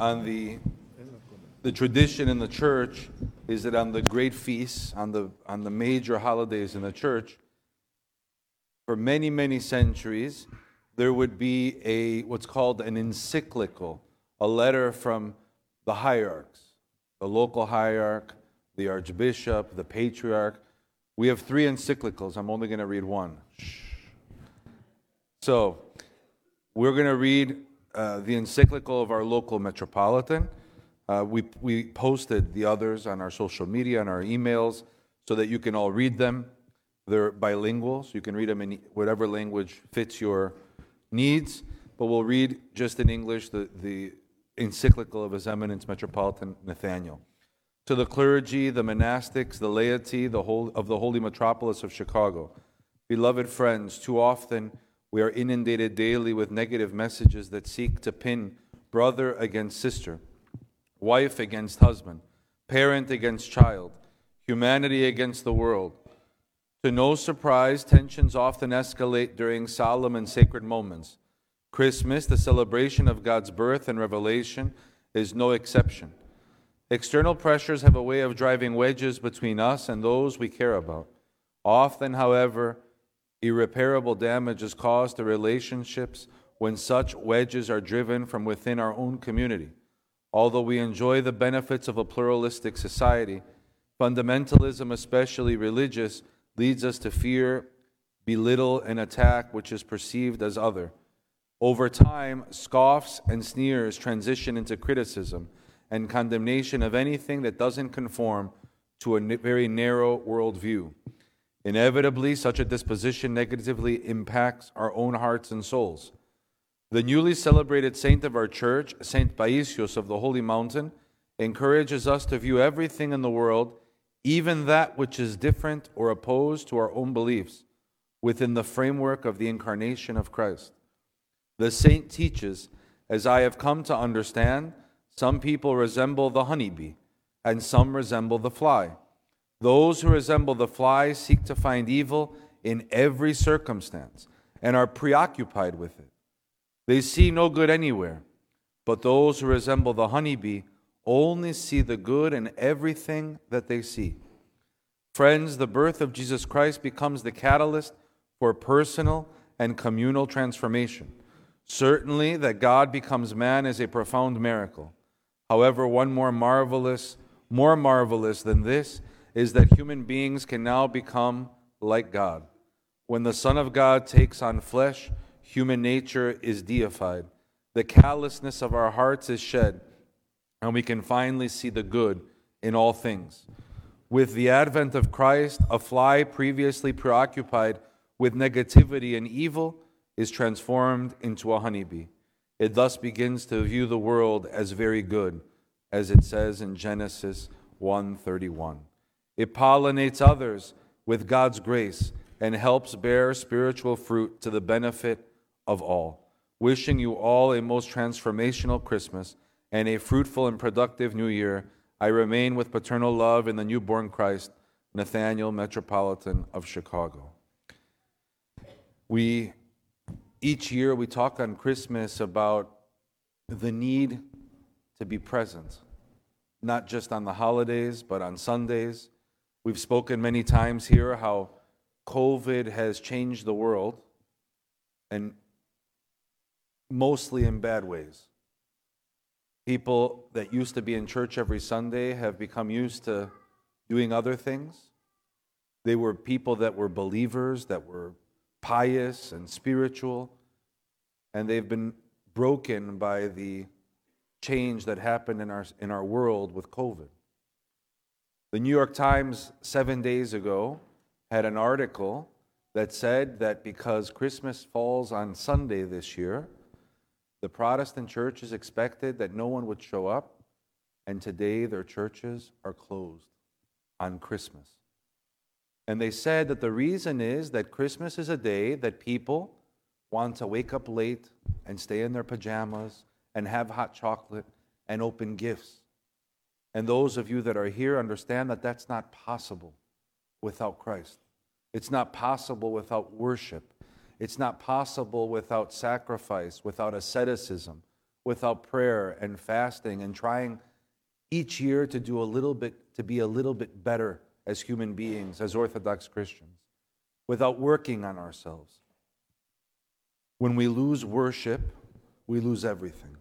on the the tradition in the church is that on the great feasts, on the on the major holidays in the church, for many many centuries, there would be a what's called an encyclical, a letter from the hierarchs, the local hierarch, the archbishop, the patriarch. We have three encyclicals. I'm only going to read one. So, we're going to read uh, the encyclical of our local metropolitan. Uh, we, we posted the others on our social media and our emails so that you can all read them. They're bilingual, so you can read them in whatever language fits your needs. But we'll read just in English the, the encyclical of His Eminence Metropolitan Nathaniel. To the clergy, the monastics, the laity the whole, of the holy metropolis of Chicago. Beloved friends, too often we are inundated daily with negative messages that seek to pin brother against sister, wife against husband, parent against child, humanity against the world. To no surprise, tensions often escalate during solemn and sacred moments. Christmas, the celebration of God's birth and revelation, is no exception. External pressures have a way of driving wedges between us and those we care about. Often, however, Irreparable damage is caused to relationships when such wedges are driven from within our own community. Although we enjoy the benefits of a pluralistic society, fundamentalism, especially religious, leads us to fear, belittle, and attack which is perceived as other. Over time, scoffs and sneers transition into criticism and condemnation of anything that doesn't conform to a very narrow worldview. Inevitably, such a disposition negatively impacts our own hearts and souls. The newly celebrated saint of our church, Saint Paisios of the Holy Mountain, encourages us to view everything in the world, even that which is different or opposed to our own beliefs, within the framework of the incarnation of Christ. The saint teaches, as I have come to understand, some people resemble the honeybee, and some resemble the fly. Those who resemble the fly seek to find evil in every circumstance and are preoccupied with it. They see no good anywhere, but those who resemble the honeybee only see the good in everything that they see. Friends, the birth of Jesus Christ becomes the catalyst for personal and communal transformation. Certainly, that God becomes man is a profound miracle. However, one more marvelous, more marvelous than this is that human beings can now become like God. When the Son of God takes on flesh, human nature is deified. The callousness of our hearts is shed, and we can finally see the good in all things. With the advent of Christ, a fly previously preoccupied with negativity and evil is transformed into a honeybee. It thus begins to view the world as very good, as it says in Genesis 1:31. It pollinates others with God's grace and helps bear spiritual fruit to the benefit of all. Wishing you all a most transformational Christmas and a fruitful and productive new year, I remain with paternal love in the newborn Christ, Nathaniel Metropolitan of Chicago. We each year we talk on Christmas about the need to be present, not just on the holidays, but on Sundays We've spoken many times here how COVID has changed the world, and mostly in bad ways. People that used to be in church every Sunday have become used to doing other things. They were people that were believers, that were pious and spiritual, and they've been broken by the change that happened in our, in our world with COVID. The New York Times, seven days ago, had an article that said that because Christmas falls on Sunday this year, the Protestant churches expected that no one would show up, and today their churches are closed on Christmas. And they said that the reason is that Christmas is a day that people want to wake up late and stay in their pajamas and have hot chocolate and open gifts. And those of you that are here understand that that's not possible without Christ. It's not possible without worship. It's not possible without sacrifice, without asceticism, without prayer and fasting and trying each year to do a little bit, to be a little bit better as human beings, as Orthodox Christians, without working on ourselves. When we lose worship, we lose everything.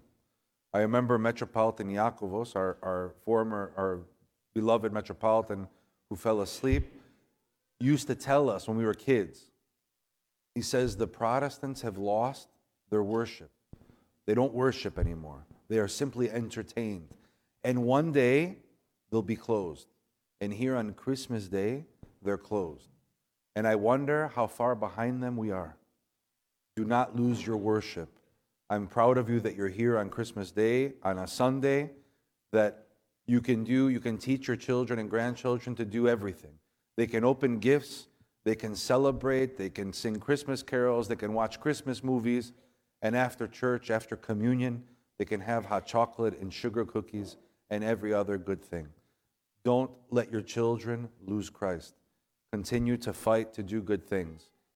I remember Metropolitan Yakovos, our, our former, our beloved Metropolitan who fell asleep, used to tell us when we were kids. He says, The Protestants have lost their worship. They don't worship anymore, they are simply entertained. And one day, they'll be closed. And here on Christmas Day, they're closed. And I wonder how far behind them we are. Do not lose your worship. I'm proud of you that you're here on Christmas Day, on a Sunday, that you can do, you can teach your children and grandchildren to do everything. They can open gifts, they can celebrate, they can sing Christmas carols, they can watch Christmas movies, and after church, after communion, they can have hot chocolate and sugar cookies and every other good thing. Don't let your children lose Christ. Continue to fight to do good things.